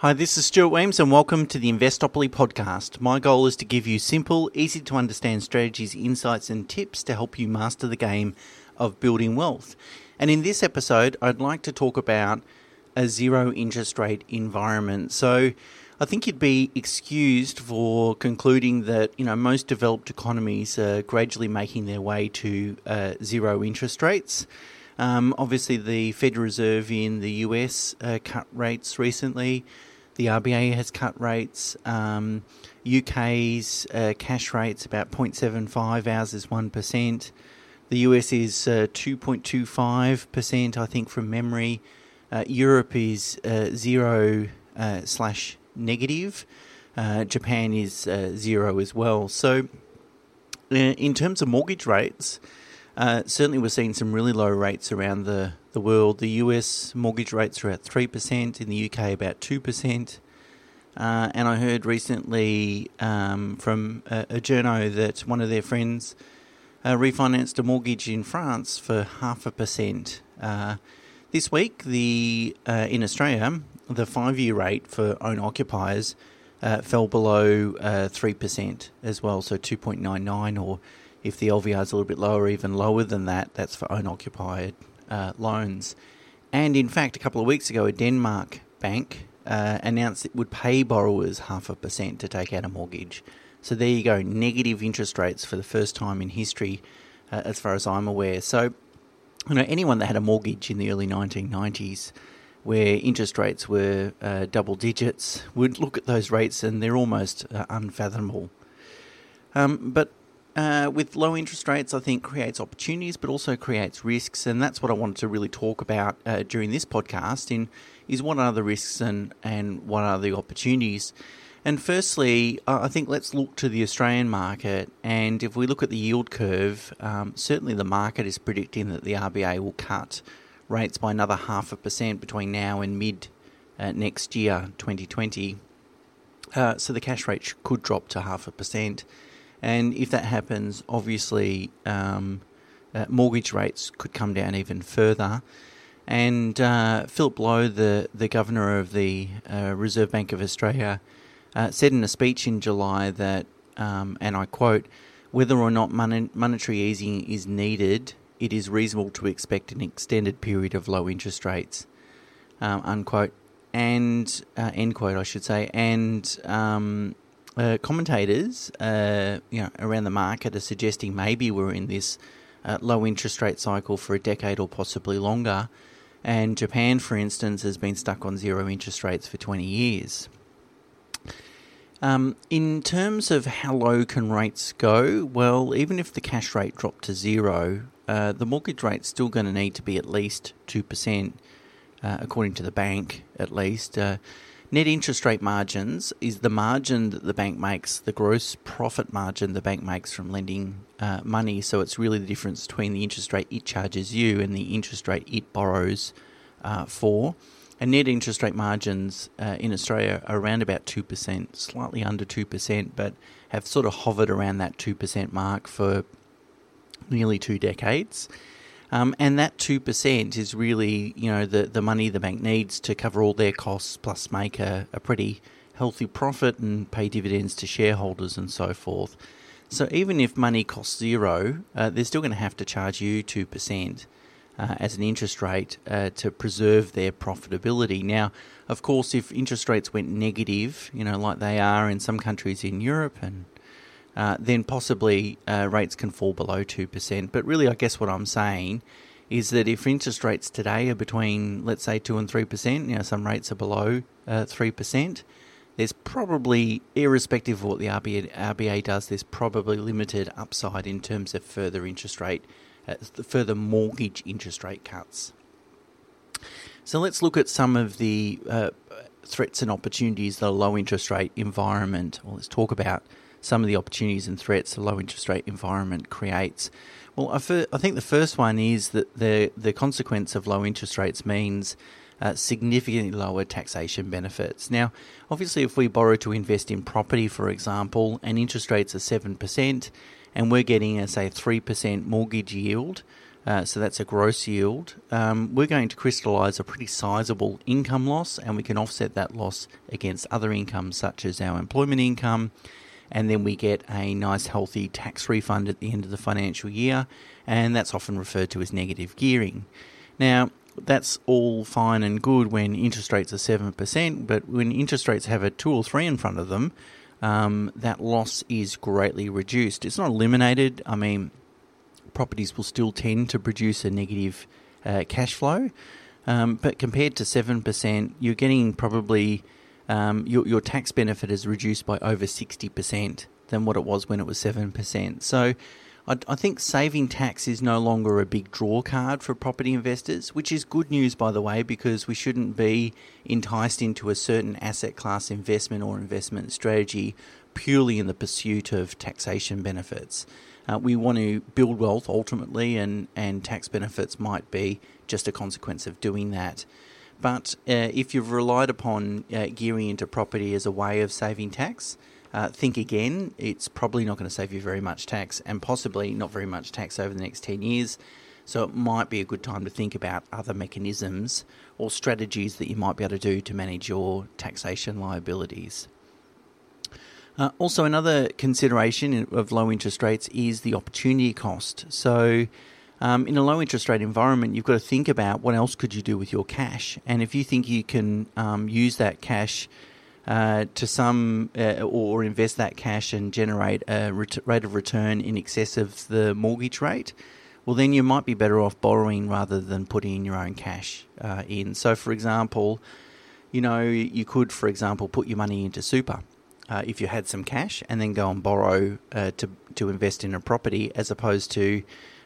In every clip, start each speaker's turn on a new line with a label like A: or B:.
A: Hi, this is Stuart Wemyss, and welcome to the Investopoly podcast. My goal is to give you simple, easy to understand strategies, insights, and tips to help you master the game of building wealth. And in this episode, I'd like to talk about a zero interest rate environment. So, I think you'd be excused for concluding that you know most developed economies are gradually making their way to uh, zero interest rates. Um, obviously, the Federal Reserve in the US uh, cut rates recently. The RBA has cut rates. Um, UK's uh, cash rate's about 0.75, ours is 1%. The US is uh, 2.25%, I think, from memory. Uh, Europe is uh, 0 uh, slash negative. Japan is 0 as well. So, in terms of mortgage rates, uh, certainly, we're seeing some really low rates around the, the world. The US mortgage rates are at 3%, in the UK, about 2%. Uh, and I heard recently um, from a, a, journo that one of their friends uh, refinanced a mortgage in France for half a percent. Uh, this week, the uh, in Australia, the five-year rate for own occupiers uh, fell below three percent as well, so two point nine nine or if the LVR is a little bit lower, even lower than that, that's for own occupied uh, loans. And in fact, a couple of weeks ago, a Denmark bank uh, announced it would pay borrowers half a percent to take out a mortgage. So there you go, negative interest rates for the first time in history, uh, as far as I'm aware. So, you know, anyone that had a mortgage in the early 1990s where interest rates were uh, double digits would look at those rates and they're almost uh, unfathomable. Um, but uh, with low interest rates, I think creates opportunities, but also creates risks, and that's what I wanted to really talk about uh, during this podcast. In is what are the risks and and what are the opportunities. And firstly, I think let's look to the Australian market, and if we look at the yield curve, um, certainly the market is predicting that the RBA will cut rates by another half a percent between now and mid uh, next year, 2020. Uh, so the cash rate could drop to half a percent. And if that happens, obviously um, uh, mortgage rates could come down even further. And uh, Philip Lowe, the, the governor of the uh, Reserve Bank of Australia, uh, said in a speech in July that, um, and I quote, whether or not mon- monetary easing is needed, it is reasonable to expect an extended period of low interest rates, um, unquote. And, uh, end quote, I should say. And um, uh, commentators, uh, you know, around the market are suggesting maybe we're in this uh, low interest rate cycle for a decade or possibly longer. And Japan, for instance, has been stuck on zero interest rates for 20 years. Um, in terms of how low can rates go, well, even if the cash rate dropped to zero, uh, the mortgage rate's still going to need to be at least 2%, uh, according to the bank, at least. Net interest rate margins is the margin that the bank makes, the gross profit margin the bank makes from lending uh, money. So it's really the difference between the interest rate it charges you and the interest rate it borrows uh, for. And net interest rate margins uh, in Australia are around about 2%, slightly under 2%, but have sort of hovered around that 2% mark for nearly two decades. Um, and that 2% is really, you know, the, the money the bank needs to cover all their costs plus make a, a pretty healthy profit and pay dividends to shareholders and so forth. So even if money costs zero, uh, they're still going to have to charge you 2% uh, as an interest rate uh, to preserve their profitability. Now, of course, if interest rates went negative, you know, like they are in some countries in Europe and uh, then possibly uh, rates can fall below 2%. But really, I guess what I'm saying is that if interest rates today are between, let's say, 2 and 3%, you know, some rates are below uh, 3%, there's probably, irrespective of what the RBA, RBA does, there's probably limited upside in terms of further interest rate, uh, further mortgage interest rate cuts. So let's look at some of the uh, threats and opportunities that a low interest rate environment, well, let's talk about some of the opportunities and threats a low interest rate environment creates. Well, I, think the first one is that the the consequence of low interest rates means uh, significantly lower taxation benefits. Now, obviously, if we borrow to invest in property, for example, and interest rates are seven percent, and we're getting a say three percent mortgage yield. uh, so that's a gross yield, um, we're going to crystallise a pretty sizable income loss, and we can offset that loss against other incomes such as our employment income, and then we get a nice healthy tax refund at the end of the financial year, and that's often referred to as negative gearing. Now, that's all fine and good when interest rates are 7%, but when interest rates have a 2 or 3 in front of them, um, that loss is greatly reduced. It's not eliminated. I mean, properties will still tend to produce a negative uh, cash flow. Um, but compared to 7%, you're getting probably um, your, your tax benefit is reduced by over 60% than what it was when it was 7%. So I, I think saving tax is no longer a big draw card for property investors, which is good news, by the way, because we shouldn't be enticed into a certain asset class investment or investment strategy purely in the pursuit of taxation benefits. Uh, we want to build wealth ultimately, and, and tax benefits might be just a consequence of doing that. But uh, if you've relied upon uh, gearing into property as a way of saving tax, uh, think again. It's probably not going to save you very much tax, and possibly not very much tax over the next 10 years. So it might be a good time to think about other mechanisms or strategies that you might be able to do to manage your taxation liabilities. Uh, also, another consideration of low interest rates is the opportunity cost. So, um, in a low interest rate environment, you've got to think about what else could you do with your cash, and if you think you can um, use that cash uh, to some uh, or invest that cash and generate a ret- rate of return in excess of the mortgage rate, well, then you might be better off borrowing rather than putting your own cash uh, in. So, for example, you know, you could, for example, put your money into super uh, if you had some cash and then go and borrow uh, to to invest in a property as opposed to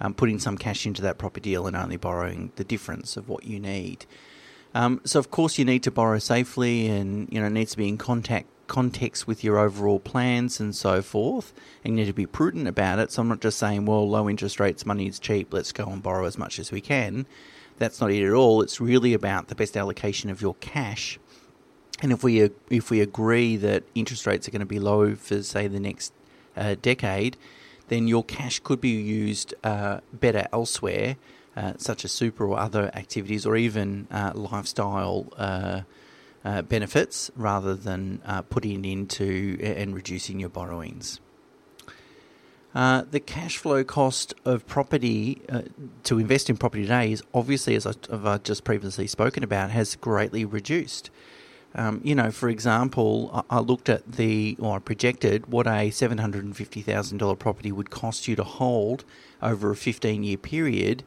A: um, putting some cash into that property deal and only borrowing the difference of what you need. Um, so of course you need to borrow safely and you know it needs to be in contact context with your overall plans and so forth and you need to be prudent about it. So i'm not just saying well low interest rates money is cheap let's go and borrow as much as we can. That's not it at all. It's really about the best allocation of your cash. And if we if we agree that interest rates are going to be low for say the next uh, decade, then your cash could be used uh, better elsewhere, uh, such as super or other activities, or even uh, lifestyle uh, uh, benefits, rather than putting into and reducing your borrowings. Uh, the cash flow cost of property uh, to invest in property today is obviously, as I, have just previously spoken about, has greatly reduced. Um, you know, for example, I, I looked at the, or I projected what a $750,000 property would cost you to hold over a 15 year period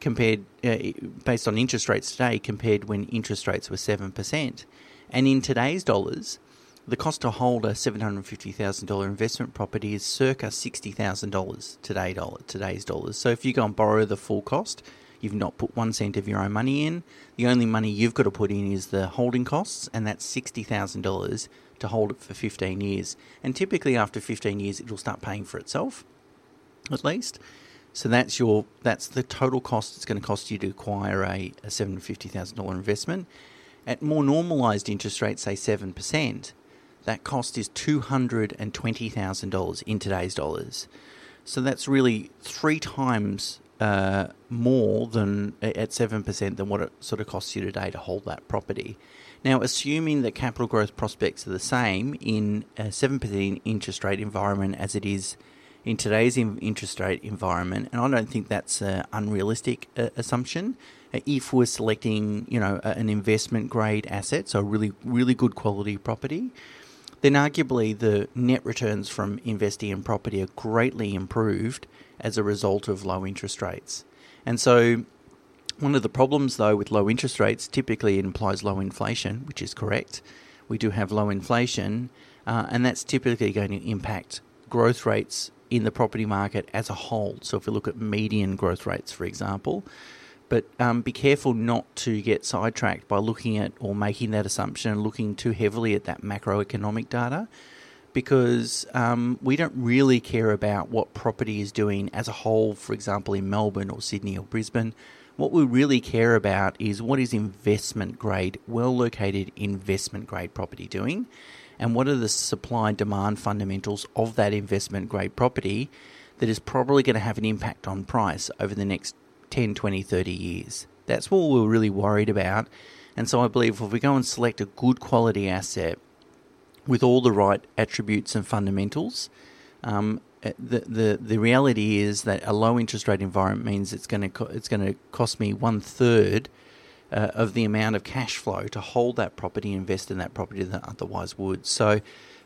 A: compared, uh, based on interest rates today, compared when interest rates were 7%. And in today's dollars, the cost to hold a $750,000 investment property is circa $60,000 today dollar, today's dollars. So if you go and borrow the full cost, You've not put one cent of your own money in. The only money you've got to put in is the holding costs, and that's $60,000 to hold it for 15 years. And typically, after 15 years, it'll start paying for itself, at least. So that's your that's the total cost it's going to cost you to acquire a, a $750,000 investment. At more normalized interest rates, say 7%, that cost is $220,000 in today's dollars. So that's really three times uh, more than at 7% than what it sort of costs you today to hold that property. Now, assuming that capital growth prospects are the same in a 7% interest rate environment as it is in today's interest rate environment, and I don't think that's an unrealistic uh, assumption. Uh, if we're selecting, you know, an investment grade asset, so a really, really good quality property, then arguably the net returns from investing in property are greatly improved as a result of low interest rates. And so, one of the problems though with low interest rates typically implies low inflation, which is correct. We do have low inflation, uh, and that's typically going to impact growth rates in the property market as a whole. So, if we look at median growth rates, for example, but um, be careful not to get sidetracked by looking at or making that assumption and looking too heavily at that macroeconomic data because um, we don't really care about what property is doing as a whole, for example, in Melbourne or Sydney or Brisbane. What we really care about is what is investment grade, well located investment grade property doing, and what are the supply and demand fundamentals of that investment grade property that is probably going to have an impact on price over the next 10, 20, 30 years. That's what we're really worried about. And so I believe if we go and select a good quality asset with all the right attributes and fundamentals, um, uh, the, the the reality is that a low interest rate environment means it's going to co- it's going to cost me one third uh, of the amount of cash flow to hold that property, invest in that property that otherwise would. So,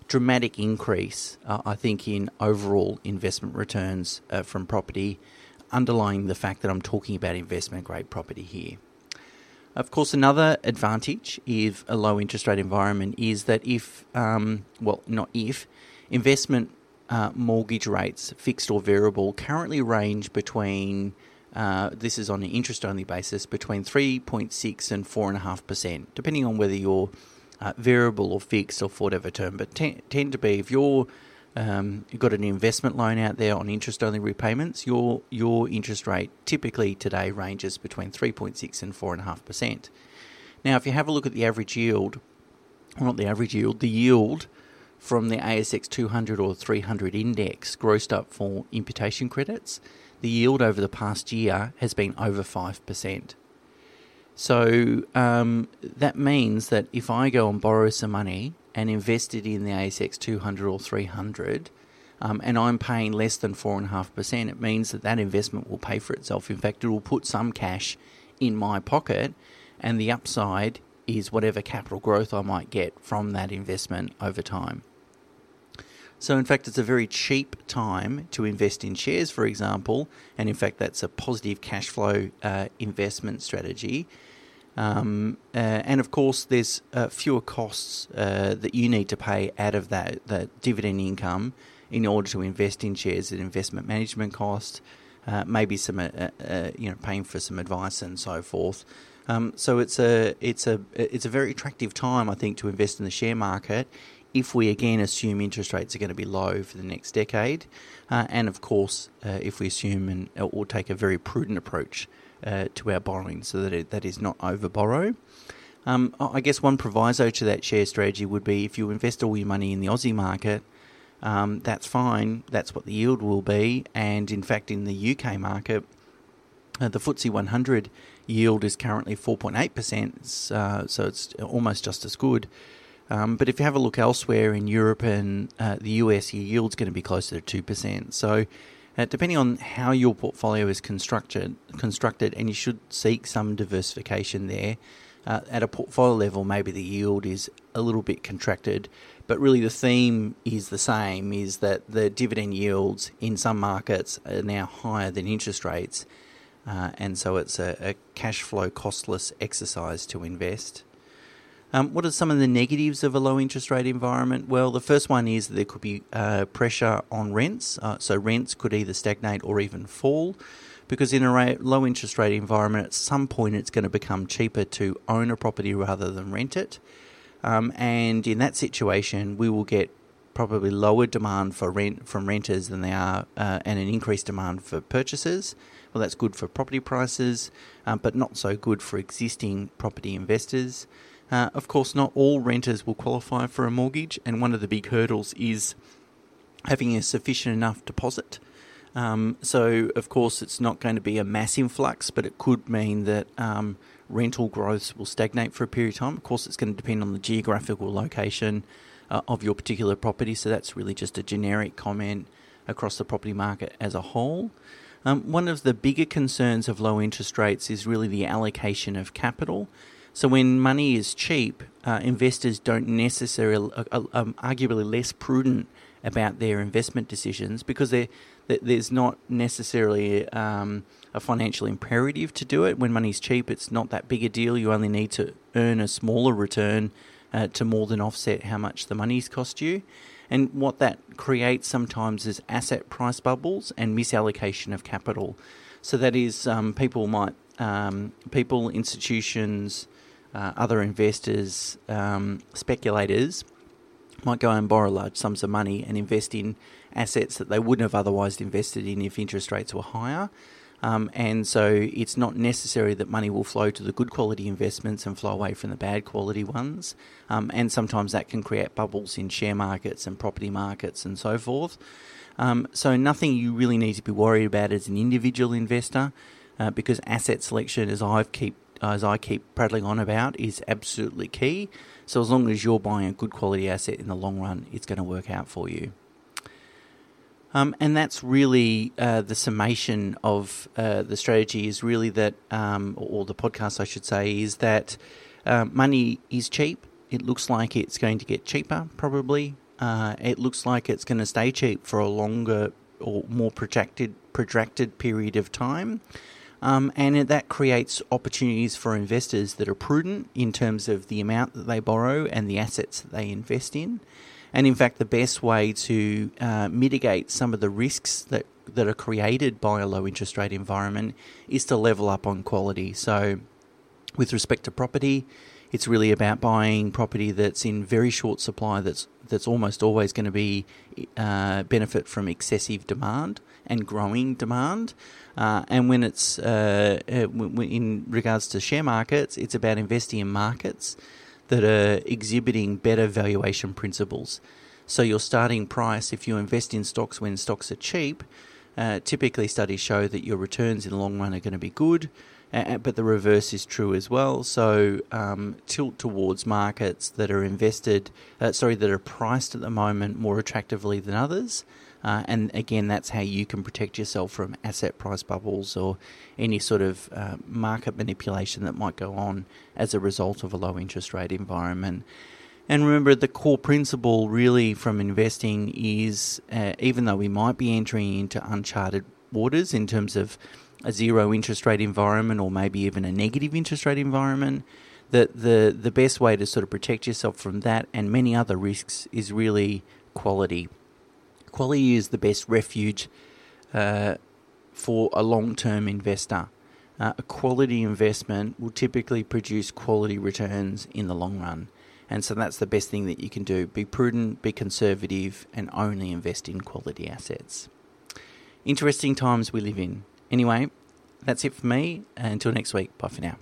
A: dramatic increase, uh, I think, in overall investment returns uh, from property, underlying the fact that I'm talking about investment grade property here. Of course, another advantage of a low interest rate environment is that if, um, well, not if, investment uh, mortgage rates, fixed or variable, currently range between uh, this is on an interest only basis between 3.6 and 4.5%, depending on whether you're uh, variable or fixed or for whatever term. But t- tend to be if you're um, you've got an investment loan out there on interest only repayments, your your interest rate typically today ranges between 3.6 and 4.5%. Now, if you have a look at the average yield, well, not the average yield, the yield from the ASX 200 or 300 index grossed up for imputation credits, the yield over the past year has been over 5%. So um, that means that if I go and borrow some money and invested in the ASX 200 or 300, um, and I'm paying less than 4.5%, it means that that investment will pay for itself. In fact, it will put some cash in my pocket, and the upside is whatever capital growth I might get from that investment over time. So, in fact, it's a very cheap time to invest in shares, for example, and in fact, that's a positive cash flow uh, investment strategy. Um, uh, and of course, there's uh, fewer costs uh, that you need to pay out of that, that dividend income in order to invest in shares at investment management cost, uh, maybe some uh, you know paying for some advice and so forth. Um, so it's a it's a it's a very attractive time, I think, to invest in the share market if we again assume interest rates are going to be low for the next decade, uh, and of course, uh, if we assume and uh, or take a very prudent approach uh, to our borrowing, so that it, that is not over borrow. Um, I guess one proviso to that share strategy would be if you invest all your money in the Aussie market, um, that's fine. That's what the yield will be, and in fact, in the UK market, uh, the FTSE 100 yield is currently 4.8%, uh, so it's almost just as good. Um, but if you have a look elsewhere in Europe and uh, the US, your yield's going to be closer to 2%. So, uh, depending on how your portfolio is constructed, constructed, and you should seek some diversification there. Uh, at a portfolio level, maybe the yield is a little bit contracted, but really the theme is the same: is that the dividend yields in some markets are now higher than interest rates, uh, and so it's a, a cash flow costless exercise to invest. Um, what are some of the negatives of a low interest rate environment? Well, the first one is that there could be uh, pressure on rents. Uh, so, rents could either stagnate or even fall because in a low interest rate environment, at some point it's going to become cheaper to own a property rather than rent it. Um, and in that situation, we will get probably lower demand for rent from renters than they are, uh, and an increased demand for purchasers. Well, that's good for property prices, um, but not so good for existing property investors. Uh, of course, not all renters will qualify for a mortgage, and one of the big hurdles is having a sufficient enough deposit. Um, so, of course, it's not going to be a mass influx, but it could mean that um, rental growth will stagnate for a period of time. Of course, it's going to depend on the geographical location uh, of your particular property, so that's really just a generic comment across the property market as a whole. Um, one of the bigger concerns of low interest rates is really the allocation of capital. So when money is cheap, uh, investors don't necessarily, uh, uh, um, arguably less prudent about their investment decisions because there's not necessarily um, a financial imperative to do it. When money's cheap, it's not that big a deal. You only need to earn a smaller return uh, to more than offset how much the money's cost you. And what that creates sometimes is asset price bubbles and misallocation of capital. So that is, um, people might, um, people, institutions, uh, other investors, um, speculators might go and borrow large sums of money and invest in assets that they wouldn't have otherwise invested in if interest rates were higher. Um, and so it's not necessary that money will flow to the good quality investments and flow away from the bad quality ones. Um, and sometimes that can create bubbles in share markets and property markets and so forth. Um, so nothing you really need to be worried about as an individual investor. uh, because asset selection, as I've keep as I keep prattling on about, is absolutely key. So as long as you're buying a good quality asset in the long run, it's going to work out for you. Um, and that's really uh, the summation of uh, the strategy is really that, um, or the podcast, I should say, is that uh, money is cheap. It looks like it's going to get cheaper, probably. Uh, it looks like it's going to stay cheap for a longer or more protracted protracted period of time. Um, and that creates opportunities for investors that are prudent in terms of the amount that they borrow and the assets that they invest in. And in fact, the best way to uh, mitigate some of the risks that, that are created by a low interest rate environment is to level up on quality. So, with respect to property, it's really about buying property that's in very short supply that's that's almost always going to be uh, benefit from excessive demand and growing demand. Uh, and when it's uh, uh in regards to share markets, it's about investing in markets that are exhibiting better valuation principles. So your starting price, if you invest in stocks when stocks are cheap, uh, typically studies show that your returns in the long run are going to be good. But the reverse is true as well. So um, tilt towards markets that are invested, uh, sorry, that are priced at the moment more attractively than others. Uh, and again, that's how you can protect yourself from asset price bubbles or any sort of uh, market manipulation that might go on as a result of a low interest rate environment. And remember, the core principle really from investing is uh, even though we might be entering into uncharted waters in terms of a zero interest rate environment or maybe even a negative interest rate environment, that the, the best way to sort of protect yourself from that and many other risks is really quality. Quality is the best refuge uh, for a long term investor. Uh, a quality investment will typically produce quality returns in the long run. And so that's the best thing that you can do. Be prudent, be conservative, and only invest in quality assets. Interesting times we live in. Anyway, that's it for me. Until next week. Bye for now.